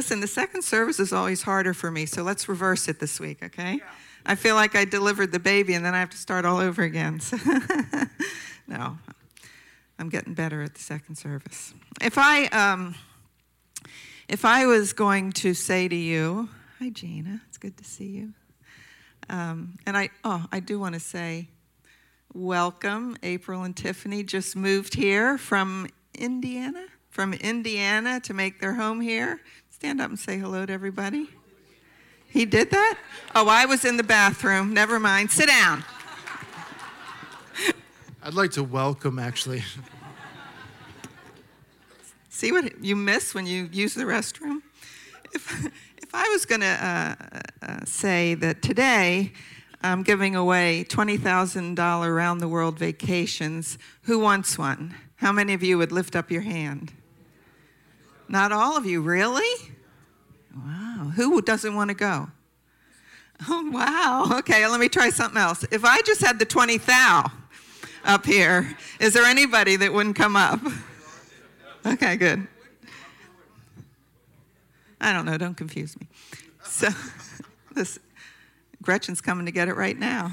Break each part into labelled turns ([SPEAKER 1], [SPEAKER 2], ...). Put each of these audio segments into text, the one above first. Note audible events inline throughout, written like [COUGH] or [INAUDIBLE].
[SPEAKER 1] listen, the second service is always harder for me, so let's reverse it this week, okay? I feel like I delivered the baby and then I have to start all over again. So [LAUGHS] no, I'm getting better at the second service. If I, um, if I was going to say to you, hi Gina, it's good to see you. Um, and I, oh, I do want to say, welcome. April and Tiffany just moved here from Indiana, from Indiana to make their home here. Stand up and say hello to everybody. He did that? Oh, I was in the bathroom. Never mind. Sit down.
[SPEAKER 2] I'd like to welcome, actually.
[SPEAKER 1] See what you miss when you use the restroom? If, if I was going to uh, uh, say that today I'm giving away $20,000 round the world vacations, who wants one? How many of you would lift up your hand? Not all of you, really? Wow. Who doesn't want to go? Oh, wow. Okay, let me try something else. If I just had the 20 thou up here, is there anybody that wouldn't come up? Okay, good. I don't know, don't confuse me. So, [LAUGHS] this, Gretchen's coming to get it right now.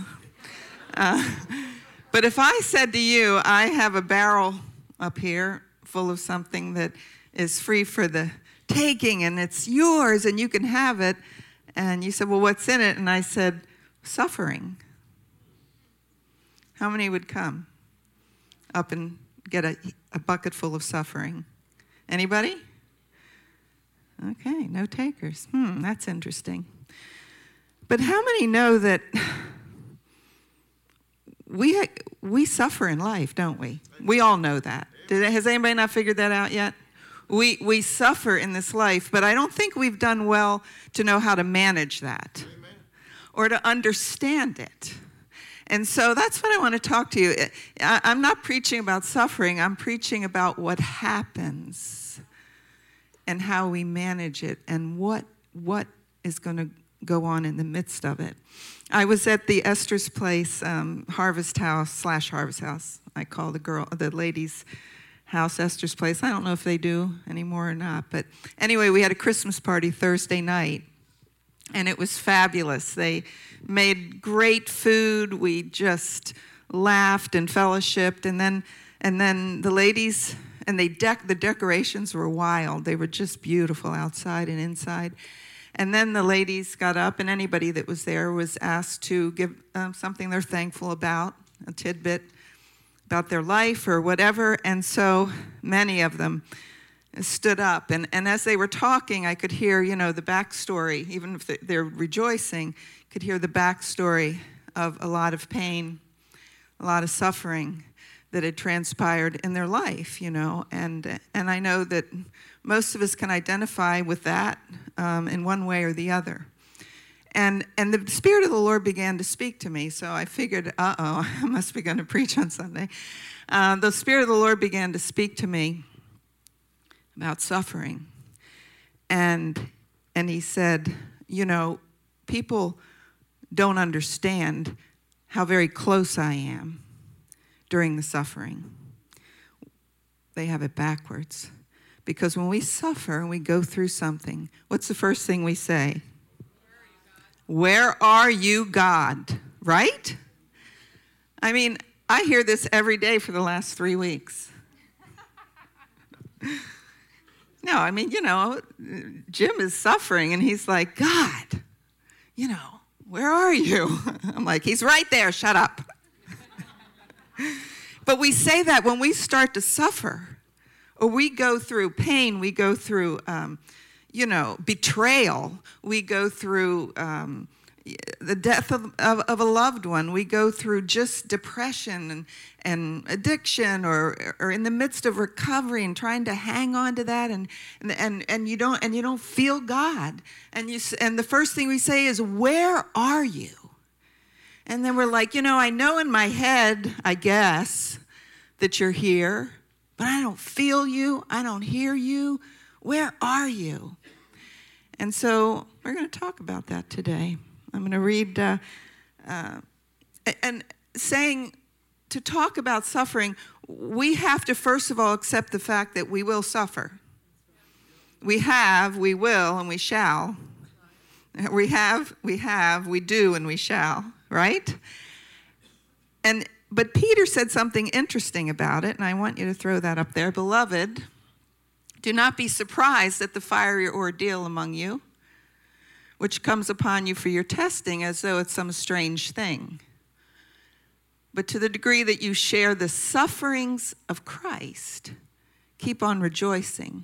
[SPEAKER 1] Uh, but if I said to you, I have a barrel up here full of something that is free for the taking and it's yours and you can have it. And you said, Well, what's in it? And I said, Suffering. How many would come up and get a, a bucket full of suffering? Anybody? Okay, no takers. Hmm, that's interesting. But how many know that we, we suffer in life, don't we? We all know that. Did, has anybody not figured that out yet? We, we suffer in this life, but I don't think we've done well to know how to manage that Amen. or to understand it. And so that's what I want to talk to you. I, I'm not preaching about suffering, I'm preaching about what happens and how we manage it and what, what is going to go on in the midst of it. I was at the Esther's Place um, Harvest House slash Harvest House. I call the girl, the ladies' house Esther's Place. I don't know if they do anymore or not, but anyway, we had a Christmas party Thursday night, and it was fabulous. They made great food. We just laughed and fellowshipped, and then and then the ladies and they deck the decorations were wild. They were just beautiful outside and inside. And then the ladies got up, and anybody that was there was asked to give um, something they're thankful about, a tidbit about their life or whatever. And so many of them stood up. And, and as they were talking, I could hear, you know, the backstory, even if they're rejoicing, could hear the backstory of a lot of pain, a lot of suffering that had transpired in their life, you know. And, and I know that most of us can identify with that um, in one way or the other. And, and the Spirit of the Lord began to speak to me, so I figured, uh oh, [LAUGHS] I must be going to preach on Sunday. Uh, the Spirit of the Lord began to speak to me about suffering. And, and He said, You know, people don't understand how very close I am during the suffering. They have it backwards. Because when we suffer and we go through something, what's the first thing we say? Where are you, God? Right? I mean, I hear this every day for the last three weeks. no, I mean, you know, Jim is suffering and he's like, God, you know, where are you? [LAUGHS] I'm like, he's right there, shut up. [LAUGHS] but we say that when we start to suffer or we go through pain, we go through, um, you know, betrayal, we go through um, the death of, of, of, a loved one, we go through just depression and, and addiction, or, or in the midst of recovery and trying to hang on to that, and, and, and, and, you, don't, and you don't feel God. And, you, and the first thing we say is, Where are you? And then we're like, You know, I know in my head, I guess, that you're here but I don't feel you. I don't hear you. Where are you? And so we're going to talk about that today. I'm going to read, uh, uh, and saying to talk about suffering, we have to first of all accept the fact that we will suffer. we have, we will, and we shall. We have, we have, we do, and we shall, right? And but Peter said something interesting about it, and I want you to throw that up there. Beloved, do not be surprised at the fiery ordeal among you, which comes upon you for your testing as though it's some strange thing. But to the degree that you share the sufferings of Christ, keep on rejoicing,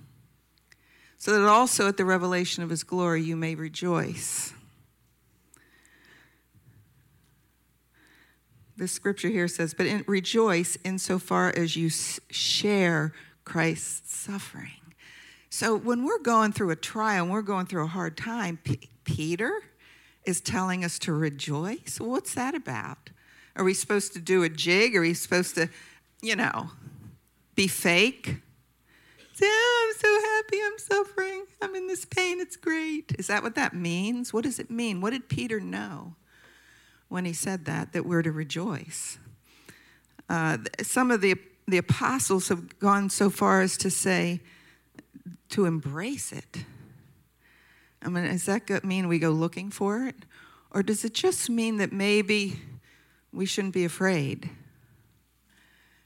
[SPEAKER 1] so that also at the revelation of his glory you may rejoice. The scripture here says, but in, rejoice insofar as you share Christ's suffering. So when we're going through a trial and we're going through a hard time, P- Peter is telling us to rejoice. What's that about? Are we supposed to do a jig? Are we supposed to, you know, be fake? Say, oh, I'm so happy I'm suffering. I'm in this pain. It's great. Is that what that means? What does it mean? What did Peter know when he said that, that we're to rejoice? Uh, some of the, the apostles have gone so far as to say, to embrace it. I mean, does that mean we go looking for it? Or does it just mean that maybe we shouldn't be afraid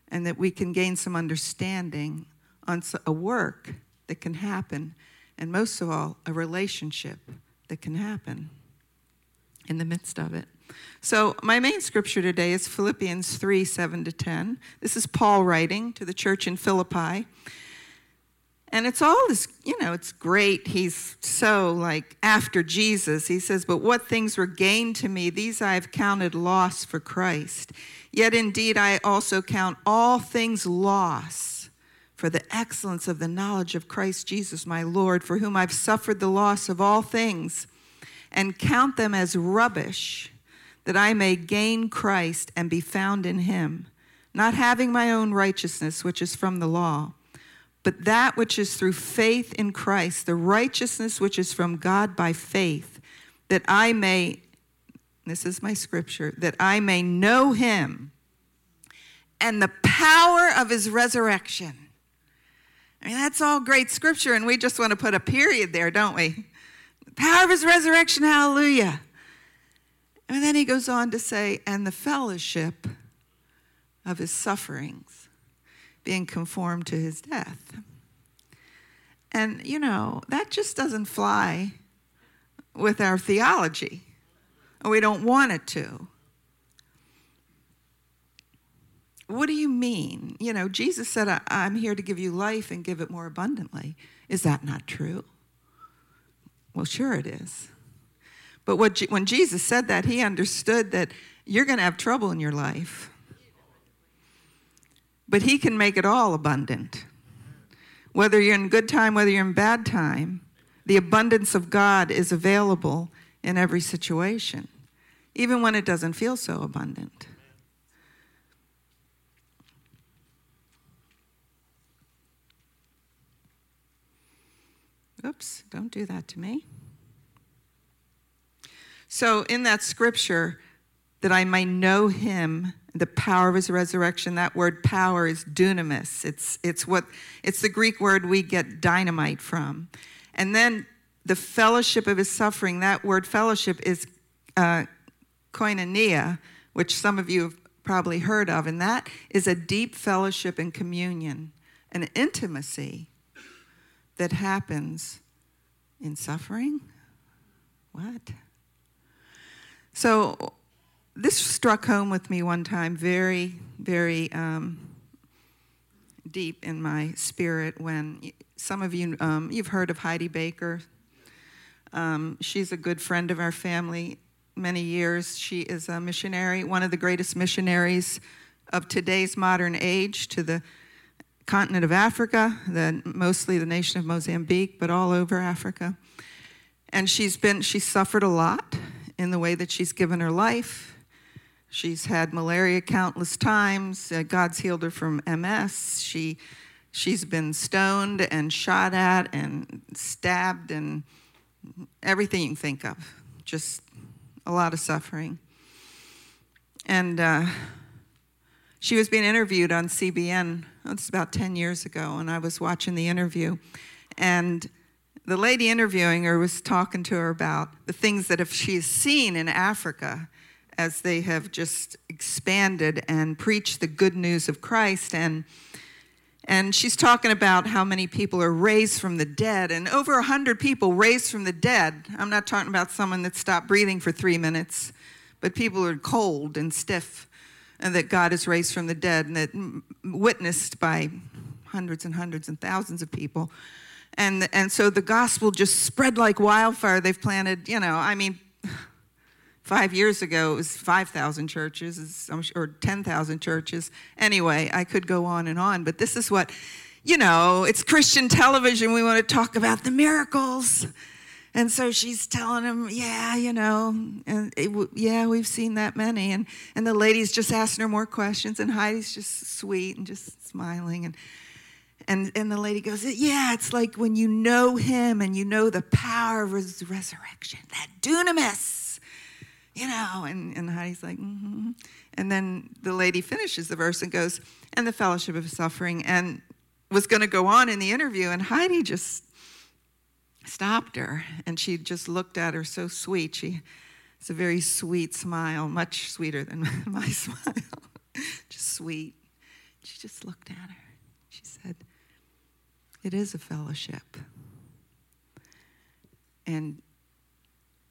[SPEAKER 1] and that we can gain some understanding on a work that can happen, and most of all, a relationship that can happen in the midst of it? So, my main scripture today is Philippians 3 7 to 10. This is Paul writing to the church in Philippi. And it's all this, you know, it's great. He's so like after Jesus. He says, But what things were gained to me, these I have counted loss for Christ. Yet indeed I also count all things loss for the excellence of the knowledge of Christ Jesus my Lord, for whom I've suffered the loss of all things, and count them as rubbish, that I may gain Christ and be found in him, not having my own righteousness, which is from the law but that which is through faith in Christ, the righteousness which is from God by faith, that I may, this is my scripture, that I may know him and the power of his resurrection. I mean, that's all great scripture, and we just want to put a period there, don't we? The power of his resurrection, hallelujah. And then he goes on to say, and the fellowship of his sufferings being conformed to his death. And, you know, that just doesn't fly with our theology, we don't want it to. What do you mean? You know, Jesus said, I'm here to give you life and give it more abundantly. Is that not true? Well, sure it is. But what, when Jesus said that, he understood that you're going to have trouble in your life but He can make it all abundant. Whether you're in good time, whether you're in bad time, the abundance of God is available in every situation, even when it doesn't feel so abundant. Oops, don't do that to me. So, in that scripture, that I may know him the power of his resurrection. That word power is dunamis. It's, it's, what, it's the Greek word we get dynamite from. And then the fellowship of his suffering, that word fellowship is uh, koinonia, which some of you have probably heard of. And that is a deep fellowship and communion, an intimacy that happens in suffering. What? So this struck home with me one time very, very um, deep in my spirit when some of you, um, you've heard of Heidi Baker. Um, she's a good friend of our family many years. She is a missionary, one of the greatest missionaries of today's modern age to the continent of Africa, the, mostly the nation of Mozambique, but all over Africa. And she's been, she suffered a lot in the way that she's given her life She's had malaria countless times. Uh, God's healed her from MS. She, she's been stoned and shot at and stabbed and everything you can think of. Just a lot of suffering. And uh, she was being interviewed on CBN. Oh, it's about 10 years ago, and I was watching the interview. And the lady interviewing her was talking to her about the things that if she's seen in Africa as they have just expanded and preached the good news of Christ. And and she's talking about how many people are raised from the dead. And over 100 people raised from the dead. I'm not talking about someone that stopped breathing for three minutes but people are cold and stiff and that god is raised from the dead and that witnessed by hundreds and hundreds and thousands of people. And and so the gospel just spread like wildfire. They've planted you know i mean Five years ago, it was 5,000 churches or 10,000 churches. Anyway, I could go on and on, but this is what, you know, it's Christian television. We want to talk about the miracles. And so she's telling him, yeah, you know, and it, yeah, we've seen that many. And, and the lady's just asking her more questions, and Heidi's just sweet and just smiling. And, and, and the lady goes, yeah, it's like when you know him and you know the power of his resurrection, that dunamis you know, and, and Heidi's like, mm-hmm. And then the lady finishes the verse and goes, and the fellowship of suffering, and was going to go on in the interview, and Heidi just stopped her, and she just looked at her so sweet. She, it's a very sweet smile, much sweeter than [LAUGHS] my smile, just sweet. She just looked at her. She said, It is a fellowship. And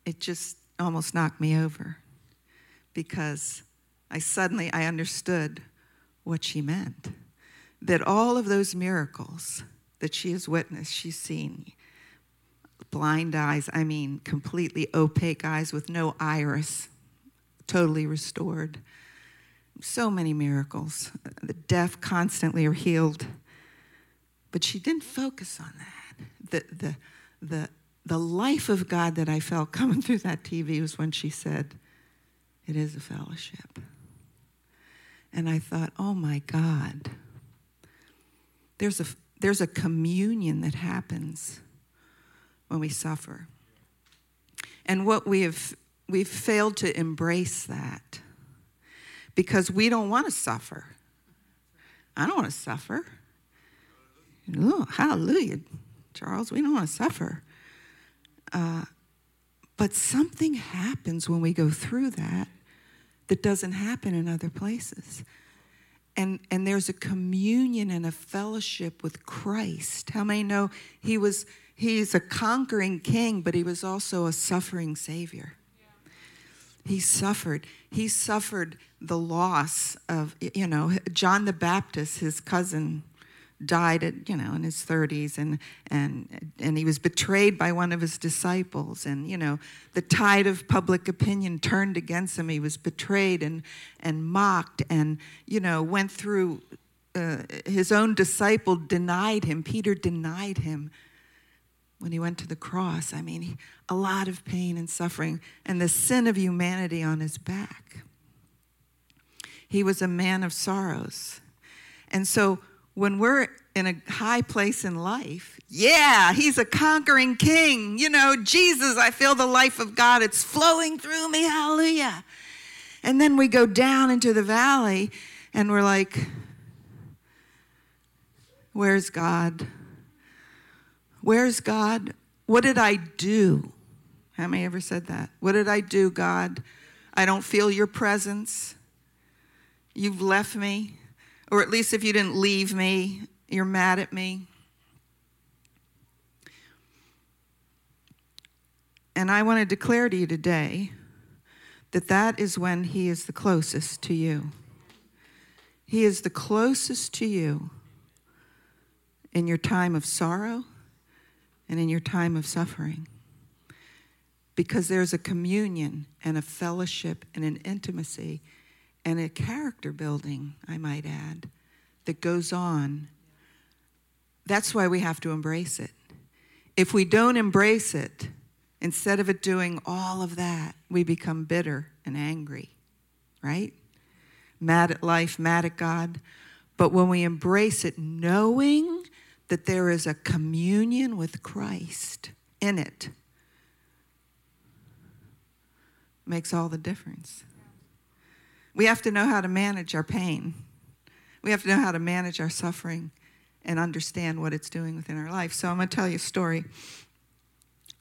[SPEAKER 1] it just almost knocked me over because I suddenly I understood what she meant. That all of those miracles that she has witnessed, she's seen blind eyes, I mean completely opaque eyes with no iris, totally restored. So many miracles. The deaf constantly are healed. But she didn't focus on that. The, the, the the life of God that I felt [LAUGHS] coming through that TV was when she said, It is a fellowship. And I thought, oh my God, there's a, there's a communion that happens when we suffer. And what we have, we've failed to embrace that because we don't want to suffer. I don't want to suffer. Oh, hallelujah, Charles, we don't want to suffer. Uh, but something happens when we go through that that doesn't happen in other places. And, and there's a communion and a fellowship with Christ. How many know he was he's a conquering king, but he was also a suffering savior. He suffered. He suffered the loss of, you know, John the Baptist, his cousin, died at you know in his 30s and and and he was betrayed by one of his disciples. And you know the tide of public opinion turned against him. He was betrayed and and mocked and you know went through uh, his own disciple denied him. Peter denied him when he went to the cross. I mean he, a lot of pain and suffering and the sin of humanity on his back. He was a man of sorrows. And so when we're in a high place in life, yeah, he's a conquering king. You know, Jesus, I feel the life of God. It's flowing through me. Hallelujah. And then we go down into the valley and we're like, where's God? Where's God? What did I do? How many ever said that? What did I do, God? I don't feel your presence. You've left me. Or at least if you didn't leave me, you're mad at me. And I want to declare to you today that that is when He is the closest to you. He is the closest to you in your time of sorrow and in your time of suffering. Because there's a communion and a fellowship and an intimacy and a character building, I might add, that goes on. That's why we have to embrace it. If we don't embrace it, instead of it doing all of that, we become bitter and angry, right? Mad at life, mad at God. But when we embrace it, knowing that there is a communion with Christ in it, makes all the difference. We have to know how to manage our pain. We have to know how to manage our suffering and understand what it's doing within our life. So I'm going to tell you a story.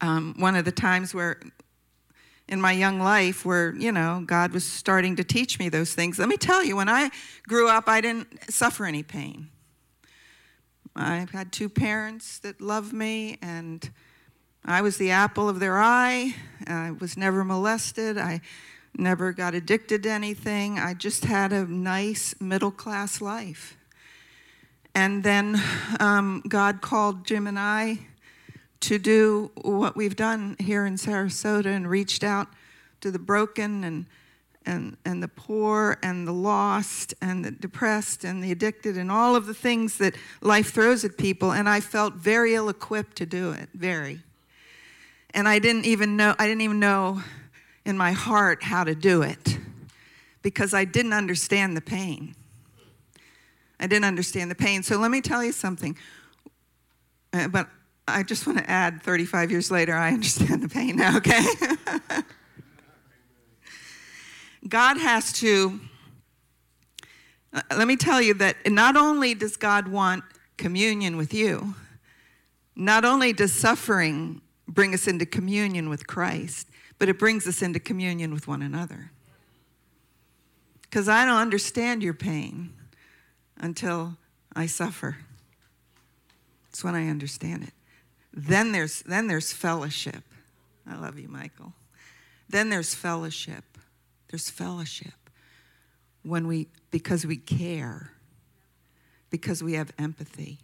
[SPEAKER 1] um, one of the times where in my young life where you know god was starting to teach me those things let me tell you when i grew up i didn't suffer any pain i had two parents that loved me and i was the apple of their eye i was never molested i never got addicted to anything. I just had a nice middle class life. And then um, god called jim and i to do what we've done here in Sarasota and reached out to the broken and and, and the poor and the lost and the depressed and the addicted and all of the things that life throws at people. And I felt very ill equipped to do it very. And I didn't even know I didn't even know in my heart how to do it because I didn't understand the pain. I didn't understand the pain. So let me tell you something. Uh, but I just want to add 35 years later, I understand the pain now, okay? [LAUGHS] God has to, uh, let me tell you that not only does God want communion with you, not only does suffering bring us into communion with Christ, but it brings us into communion with one another. Because I don't understand your pain until I suffer. It's when I understand it. Then there's, then there's fellowship. I love you, Michael. Then there's fellowship. There's fellowship when we, because we care, because we have empathy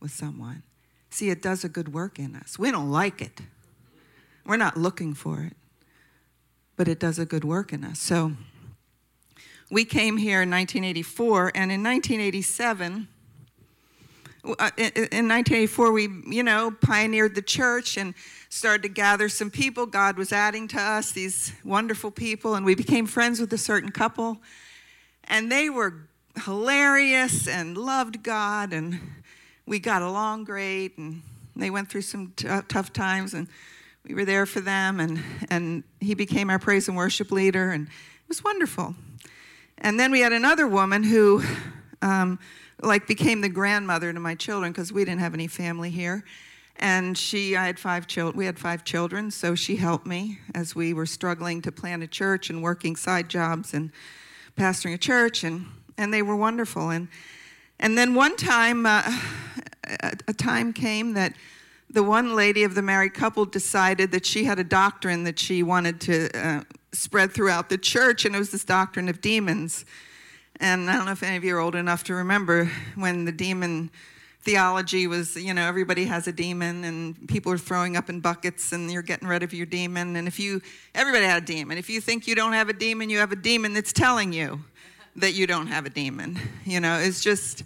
[SPEAKER 1] with someone. See, it does a good work in us. We don't like it, we're not looking for it, but it does a good work in us. So we came here in 1984, and in 1987, uh, in 1984, we, you know, pioneered the church and started to gather some people. God was adding to us these wonderful people, and we became friends with a certain couple. And they were hilarious and loved God, and we got along great. And they went through some t- tough times, and we were there for them. And, and he became our praise and worship leader, and it was wonderful. And then we had another woman who, um, like became the grandmother to my children because we didn't have any family here and she i had five children we had five children so she helped me as we were struggling to plant a church and working side jobs and pastoring a church and and they were wonderful and and then one time uh, a, a time came that the one lady of the married couple decided that she had a doctrine that she wanted to uh, spread throughout the church and it was this doctrine of demons and I don't know if any of you are old enough to remember when the demon theology was, you know, everybody has a demon and people are throwing up in buckets and you're getting rid of your demon. And if you, everybody had a demon. If you think you don't have a demon, you have a demon that's telling you that you don't have a demon. You know, it's just,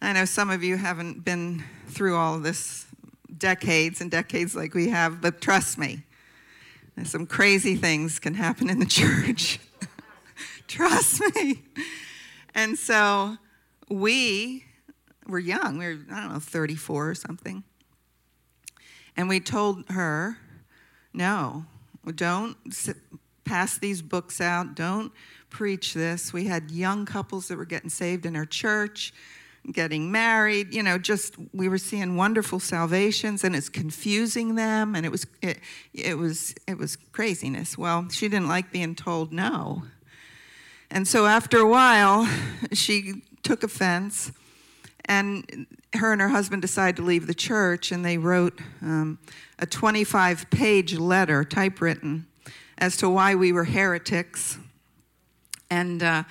[SPEAKER 1] I know some of you haven't been through all this decades and decades like we have, but trust me, some crazy things can happen in the [LAUGHS] church. trust me. And so we were young. We were, I don't know, 34 or something. And we told her, no, don't sit, pass these books out. Don't preach this. We had young couples that were getting saved in our church, getting married. You know, just we were seeing wonderful salvations, and it's confusing them, and it was it, it was it was craziness. Well, she didn't like being told no. And so after a while, she took offense, and her and her husband decided to leave the church, and they wrote um, a 25 page letter, typewritten, as to why we were heretics. And, uh,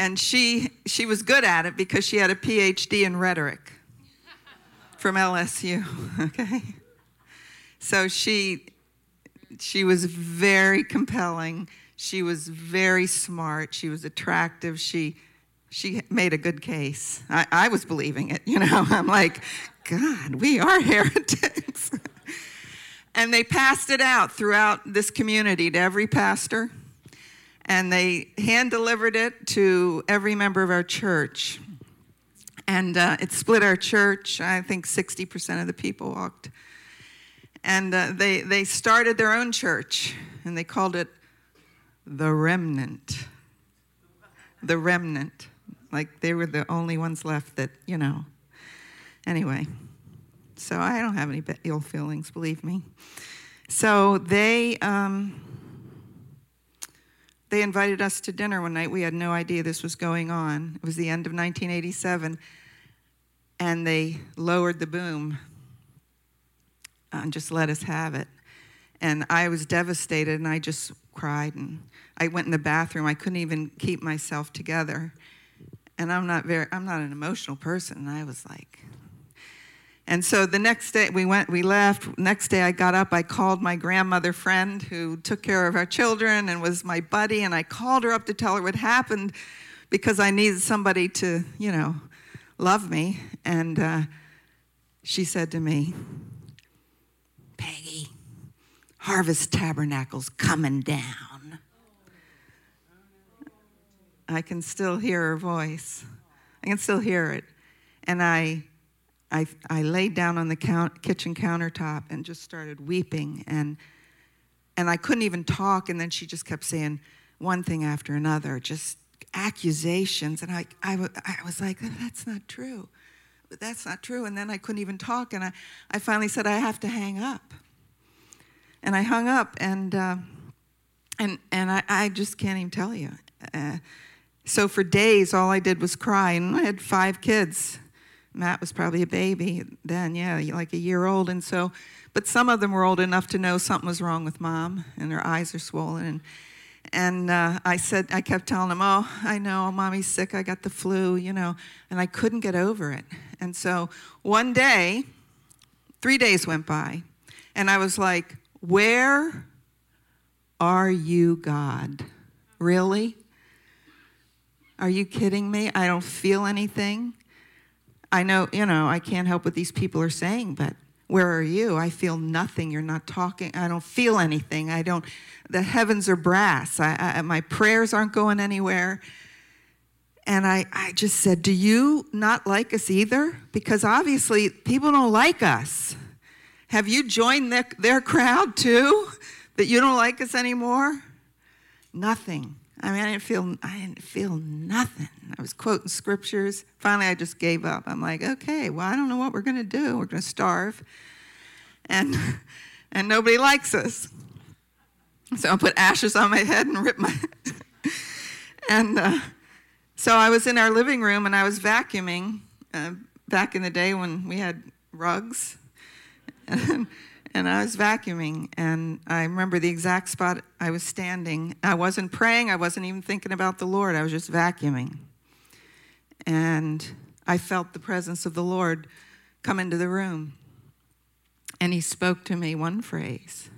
[SPEAKER 1] and she, she was good at it because she had a PhD in rhetoric from LSU, [LAUGHS] okay? So she, she was very compelling she was very smart. She was attractive. She, she made a good case. I, I was believing it, you know. [LAUGHS] I'm like, God, we are [LAUGHS] heretics. and they passed it out throughout this community to every pastor. And they hand delivered it to every member of our church. And uh, it split our church. I think 60% of the people walked. And uh, they, they started their own church, and they called it the remnant. The remnant. Like they were the only ones left that, you know. Anyway, So I don't have any ill feelings, believe me. So they um, they invited us to dinner one night. We had no idea this was going on. It was the end of 1987, and they lowered the boom and just let us have it. And I was devastated, and I just cried, and I went in the bathroom. I couldn't even keep myself together, and I'm not very I'm not an emotional person. And I was like, and so the next day we went, we left. Next day I got up, I called my grandmother friend who took care of our children and was my buddy, and I called her up to tell her what happened because I needed somebody to, you know, love me. And uh, she said to me, Peggy, Harvest Tabernacle's coming down. I can still hear her voice. I can still hear it. And I I, I laid down on the count, kitchen countertop and just started weeping. And, and I couldn't even talk. And then she just kept saying one thing after another, just accusations. And I, I, I was like, that's not true. That's not true. And then I couldn't even talk. And I, I finally said, I have to hang up. And I hung up. And, uh, and, and I, I just can't even tell you. Uh, so for days, all I did was cry. And I had five kids. Matt was probably a baby then, yeah, like a year old. And so, but some of them were old enough to know something was wrong with mom, and their eyes are swollen. And, and uh, I said, I kept telling them, oh, I know, mommy's sick, I got the flu, you know, and I couldn't get over it. And so one day, three days went by, and I was like, where are you, God? Really? Are you kidding me? I don't feel anything. I know, you know, I can't help what these people are saying, but where are you? I feel nothing. You're not talking. I don't feel anything. I don't, the heavens are brass. I, I, my prayers aren't going anywhere. And I, I just said, Do you not like us either? Because obviously people don't like us. Have you joined their, their crowd too? That you don't like us anymore? Nothing. I mean, I didn't feel, I didn't feel nothing. I was quoting scriptures. Finally, I just gave up. I'm like, okay, well, I don't know what we're going to do. We're going to starve, and [LAUGHS] and nobody likes us. So I put ashes on my head and ripped my. [LAUGHS] and uh, so I was in our living room and I was vacuuming. Uh, back in the day when we had rugs. [LAUGHS] And, I was vacuuming, and I remember the exact spot I was standing. I wasn't praying, I wasn't even thinking about the Lord, I was just vacuuming. And I felt the presence of the Lord come into the room. And he spoke to me one phrase.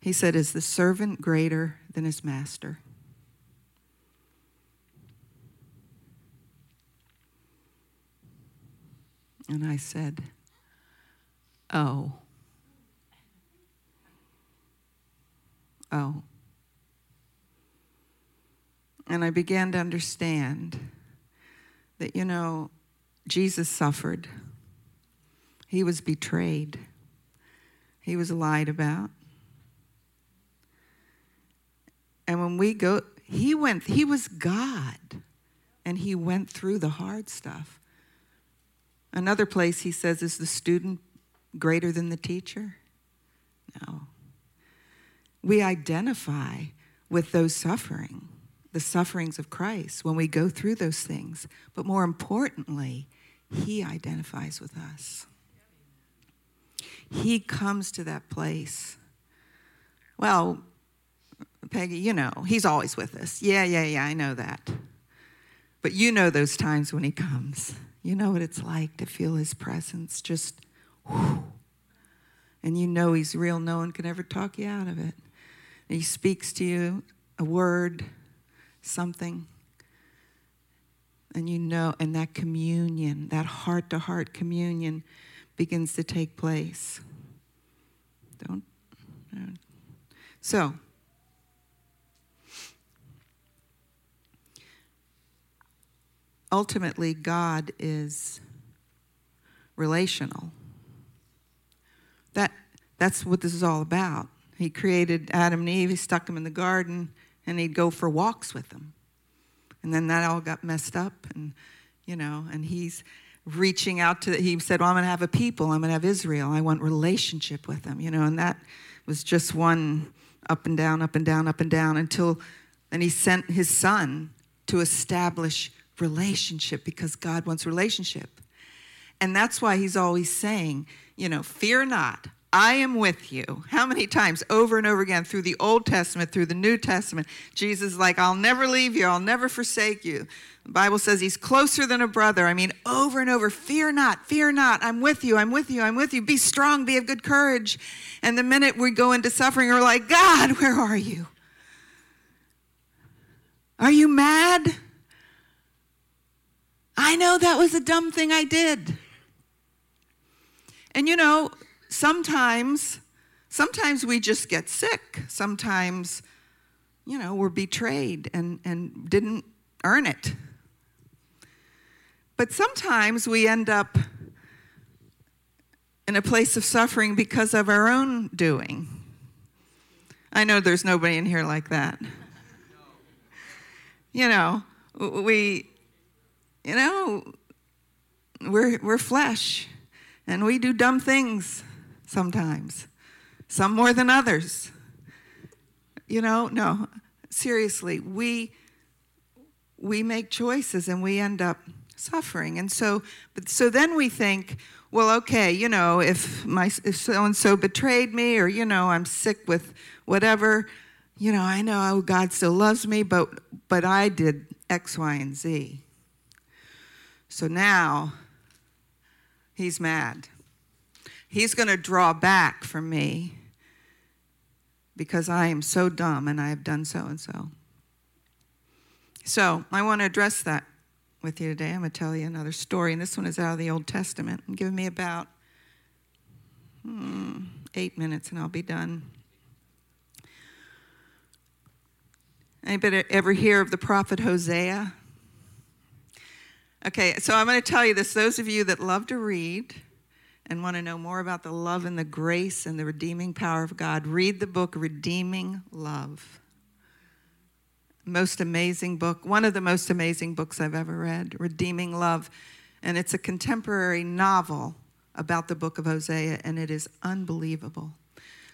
[SPEAKER 1] He said, Is the servant greater than his master? And I said, Oh. Oh. And I began to understand that, you know, Jesus suffered, he was betrayed, he was lied about. And when we go, he went, he was God, and he went through the hard stuff. Another place he says, Is the student greater than the teacher? No we identify with those suffering, the sufferings of Christ when we go through those things. But more importantly, He identifies with us. He comes to that place. Well, Peggy, you know, He's always with us. Yeah, yeah, yeah, I know that. But you know those times when He comes. You know what it's like to feel His presence just, whew, and you know He's real. No one can ever talk you out of it. He speaks to you a word, something, and you know, and that communion, that heart to heart communion begins to take place. Don't. So, ultimately, God is relational. That, that's what this is all about. He created Adam and Eve, he stuck them in the garden, and he'd go for walks with them. And then that all got messed up, and, you know, and he's, reaching out to, he said, Well, I'm to have a people, I'm to have Israel. I want relationship with them, you know, and that was just one up and down, up and down, up and down until, and he sent his son to establish relationship because God wants relationship. And that's why he's always saying, you know, fear not. I am with you. How many times over and over again through the Old Testament, through the New Testament, Jesus is like, I'll never leave you, I'll never forsake you. The Bible says he's closer than a brother. I mean, over and over, fear not, fear not. I'm with you, I'm with you, I'm with you. Be strong, be of good courage. And the minute we go into suffering, we're like, God, where are you? Are you mad? I know that was a dumb thing I did. And you know, sometimes sometimes we just get sick. Sometimes, you know, we're betrayed and, and didn't earn it. But sometimes we end up in a place of suffering because of our own doing. I know there's nobody in here like that. [LAUGHS] You know, we, you know, we're, we're flesh and we do dumb things sometimes, some more than others. You know, no, seriously, we, we make choices and we end up suffering. And so, but, so then we think, well, okay, you know, if my if so and so betrayed me, or you know, I'm sick with whatever, you know, I know God still loves me, but but I did X, Y, and Z. So now he's mad. He's going to draw back from me because I am so dumb and I have done so and so. So I want to address that with you today. I'm going to tell you another story, and this one is out of the Old Testament. And give me about hmm, eight minutes, and I'll be done. Anybody ever hear of the prophet Hosea? Okay, so I'm going to tell you this. Those of you that love to read and want to know more about the love and the grace and the redeeming power of God, read the book Redeeming Love most amazing book, one of the most amazing books I've ever read, Redeeming Love. And it's a contemporary novel about the book of Hosea, and it is unbelievable.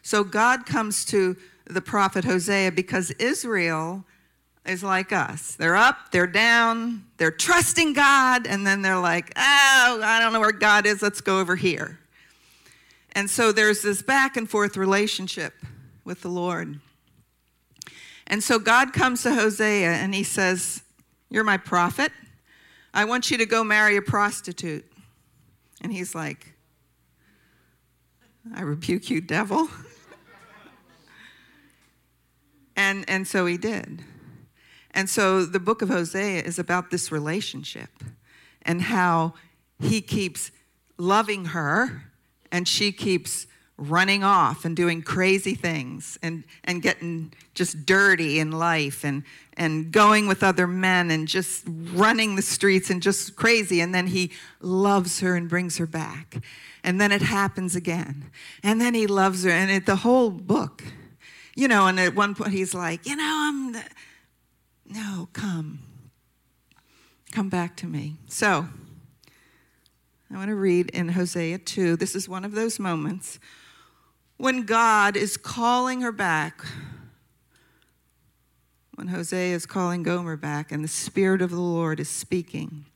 [SPEAKER 1] So God comes to the prophet Hosea because Israel is like us. They're up, they're down, they're trusting God, and then they're like, oh, I don't know where God is, let's go over here. And so there's this back and forth relationship with the Lord. And so God comes to Hosea and he says, You're my prophet. I want you to go marry a prostitute. And he's like, I rebuke you, devil. [LAUGHS] and, and so he did. And so the book of Hosea is about this relationship and how he keeps loving her and she keeps running off and doing crazy things and, and getting just dirty in life and, and going with other men and just running the streets and just crazy. And then he loves her and brings her back. And then it happens again. And then he loves her. And it, the whole book, you know, and at one point he's like, you know, I'm, the, no, come. Come back to me. So, I want to read in Hosea 2. This is one of those moments when God is calling her back, when Hosea is calling Gomer back, and the Spirit of the Lord is speaking.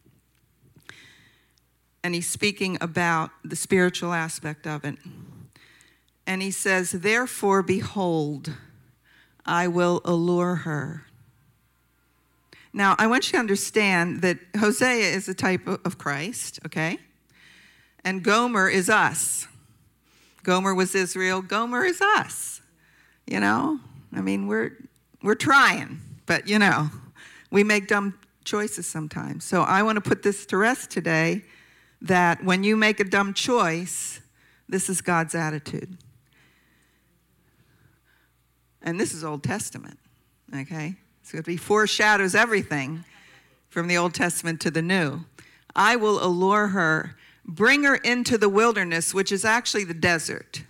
[SPEAKER 1] And he's speaking about the spiritual aspect of it. And he says, Therefore, behold, I will allure her. Now, I want you to understand that Hosea is a type of Christ, okay? And Gomer is us. Gomer was Israel. Gomer is us. You know, I mean, we're we're trying, but you know, we make dumb choices sometimes. So I want to put this to rest today that when you make a dumb choice, this is God's attitude. And this is Old Testament, okay? So it foreshadows everything from the Old Testament to the New. I will allure her bring her into the wilderness, which is actually the desert.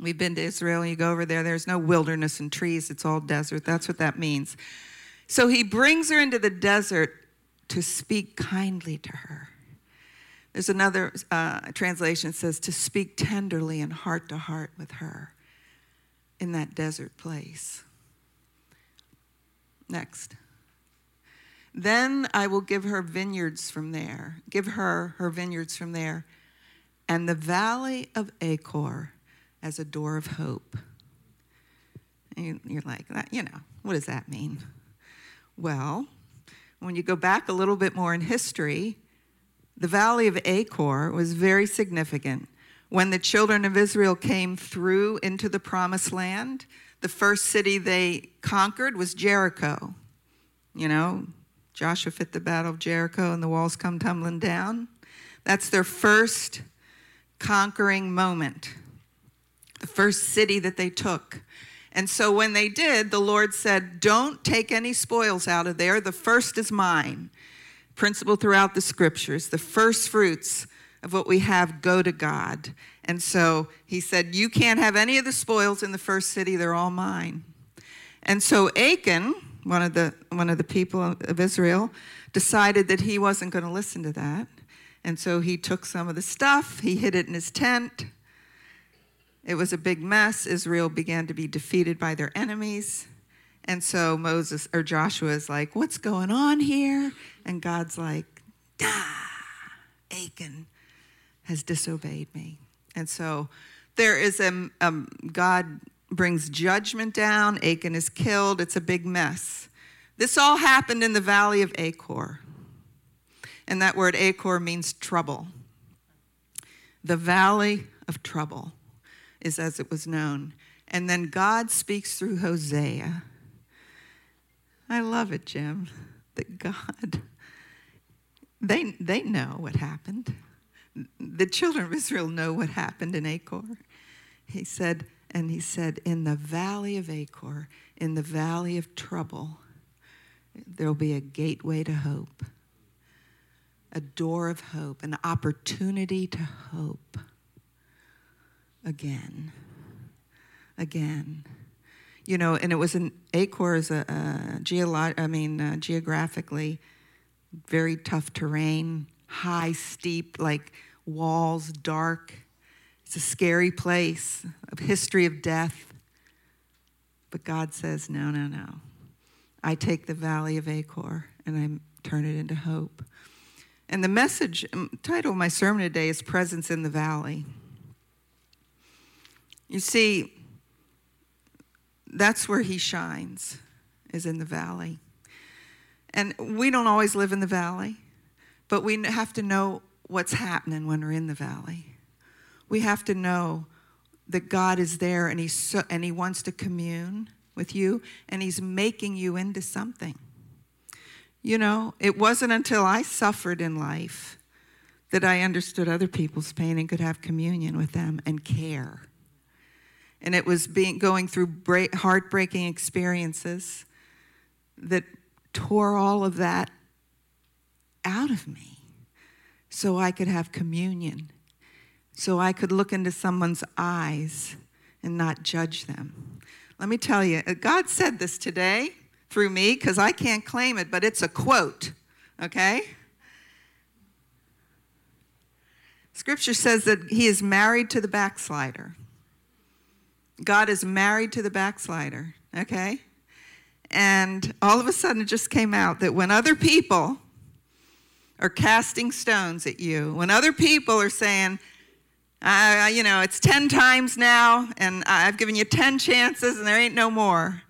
[SPEAKER 1] We've been to Israel, you go over there, there's no wilderness and trees, it's all desert. That's what that means. So he brings her into the desert to speak kindly to her. There's another uh, translation says to speak tenderly and heart to heart with her in that desert place. Next. Then I will give her vineyards from there, give her her vineyards from there, and the valley of Achor as a door of hope. And you're like, you know, what does that mean? Well, when you go back a little bit more in history, the valley of Achor was very significant. When the children of Israel came through into the promised land, the first city they conquered was Jericho. You know, Joshua fit the battle of Jericho and the walls come tumbling down. That's their first conquering moment, the first city that they took. And so when they did, the Lord said, Don't take any spoils out of there. The first is mine. Principle throughout the scriptures. The first fruits of what we have go to God. And so he said, You can't have any of the spoils in the first city, they're all mine. And so Achan, one of the one of the people of Israel, decided that he wasn't going to listen to that. And so he took some of the stuff, he hid it in his tent. It was a big mess. Israel began to be defeated by their enemies. And so Moses or Joshua is like, What's going on here? And God's like, Achan has disobeyed me. And so there is a, um, God brings judgment down. Achan is killed. It's a big mess. This all happened in the valley of Achor. And that word Achor means trouble. The valley of trouble is as it was known. And then God speaks through Hosea. I love it, Jim, that God, they, they know what happened. The children of Israel know what happened in Achor. He said, and he said, In the valley of Achor, in the valley of trouble, there'll be a gateway to hope, a door of hope, an opportunity to hope again. Again. You know, and it was an Achor is a, a geolo- I mean, uh, geographically very tough terrain, high, steep, like walls, dark it's a scary place, a history of death. But God says, no, no, no. I take the valley of Achor and I turn it into hope. And the message, um, title of my sermon today is Presence in the Valley. You see, that's where he shines, is in the valley. And we don't always live in the valley, but we have to know what's happening when we're in the valley we have to know that God is there and, he's so, and He wants to commune with you and He's making you into something. You know, it wasn't until I suffered in life that I understood other people's pain and could have communion with them and care. And it was being going through break, heartbreaking experiences that tore all of that out of me so I could have communion so I could look into someone's eyes and not judge them. Let me tell you, uh, God said this today through me because I can't claim it, but it's a quote, okay? Scripture says that he is married to the backslider. God is married to the backslider, okay? And all of a sudden it just came out that when other people are casting stones at you, when other people are saying, uh, you know, it's 10 times now, and I've given you 10 chances, and there ain't no more.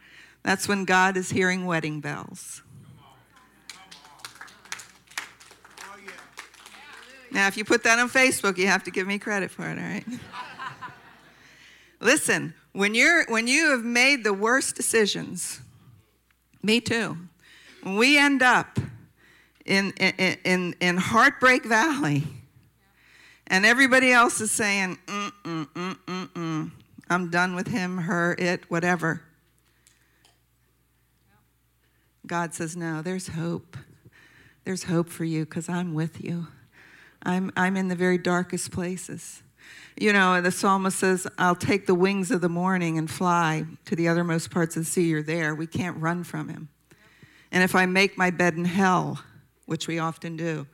[SPEAKER 1] That's when God is hearing wedding bells. Now, if you put that on Facebook, you have to give me credit for it, all right? [LAUGHS] Listen, when, you're, when you have made the worst decisions, me too, when we end up in, in, in, Heartbreak Valley, and everybody else is saying, mm, mm, mm, mm, mm. I'm done with him, her, it, whatever. God says, No, there's hope. There's hope for you because I'm with you. I'm, I'm in the very darkest places. You know, the psalmist says, I'll take the wings of the morning and fly to the othermost parts of the sea. You're there. We can't run from him. And if I make my bed in hell, which we often do,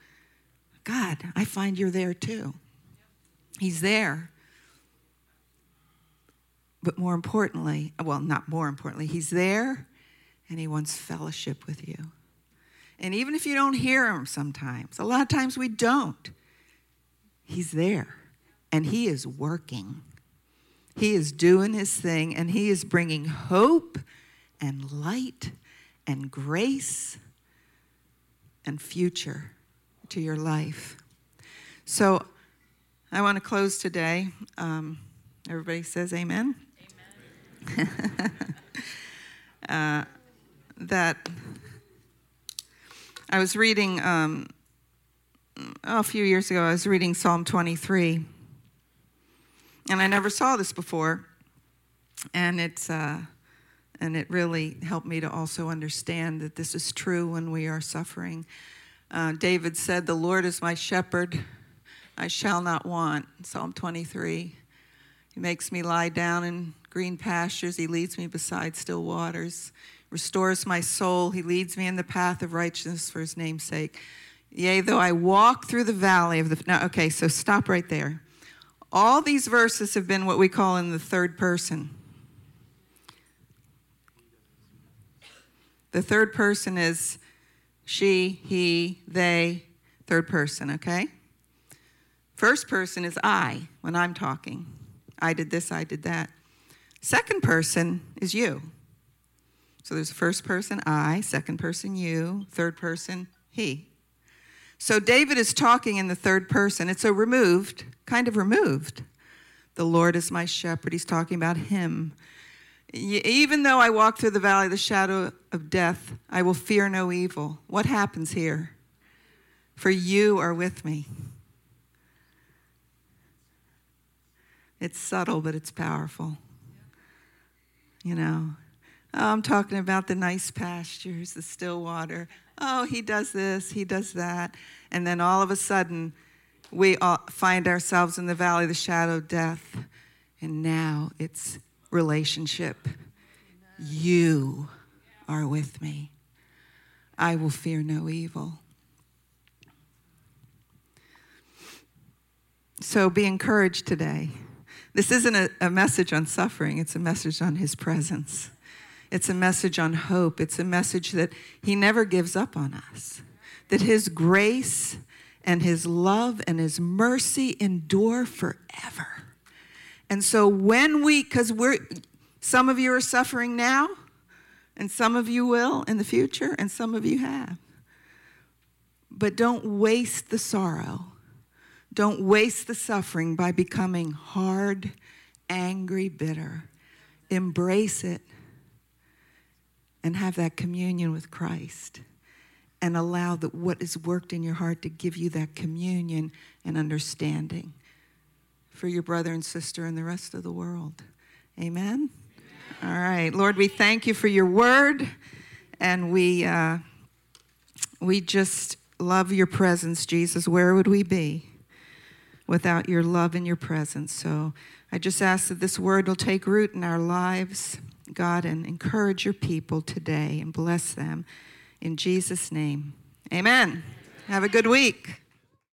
[SPEAKER 1] God, I find you're there too. He's there. But more importantly, well, not more importantly, He's there and He wants fellowship with you. And even if you don't hear Him sometimes, a lot of times we don't, He's there and He is working. He is doing His thing and He is bringing hope and light and grace and future to your life. So I want to close today. Um, everybody says amen. Amen. [LAUGHS] uh, that I was reading um, oh, a few years ago, I was reading Psalm 23. And I never saw this before. And it's. Uh, and it really helped me to also understand that this is true when we are suffering. Uh, David said, The Lord is my shepherd, I shall not want. Psalm 23. He makes me lie down in green pastures, He leads me beside still waters, restores my soul, He leads me in the path of righteousness for His name's sake. Yea, though I walk through the valley of the. Now, okay, so stop right there. All these verses have been what we call in the third person. The third person is she, he, they, third person, okay? First person is I when I'm talking. I did this, I did that. Second person is you. So there's first person I, second person you, third person he. So David is talking in the third person. It's a removed, kind of removed. The Lord is my shepherd. He's talking about him. Even though I walk through the valley of the shadow of death, I will fear no evil. What happens here? For you are with me. It's subtle, but it's powerful. You know, oh, I'm talking about the nice pastures, the still water. Oh, he does this, he does that. And then all of a sudden, we find ourselves in the valley of the shadow of death. And now it's relationship. You are with me. I will fear no evil. So be encouraged today. This isn't a, a, message on suffering, it's a message on His presence. It's a message on hope. It's a message that He never gives up on us, that His grace and His love and His mercy endure forever. And so when we, because we're, some of you are suffering now, and some of you will in the future, and some of you have. But don't waste the sorrow. Don't waste the suffering by becoming hard, angry, bitter. Embrace it and have that communion with Christ and allow that what is worked in your heart to give you that communion and understanding for your brother and sister and the rest of the world. Amen? All right. Lord, we thank you for your word, and we, uh, we just love your presence, Jesus. Where would we be without your love and your presence? So I just ask that this word will take root in our lives, God, and encourage your people today and bless them. In Jesus' name, amen. Have a good week.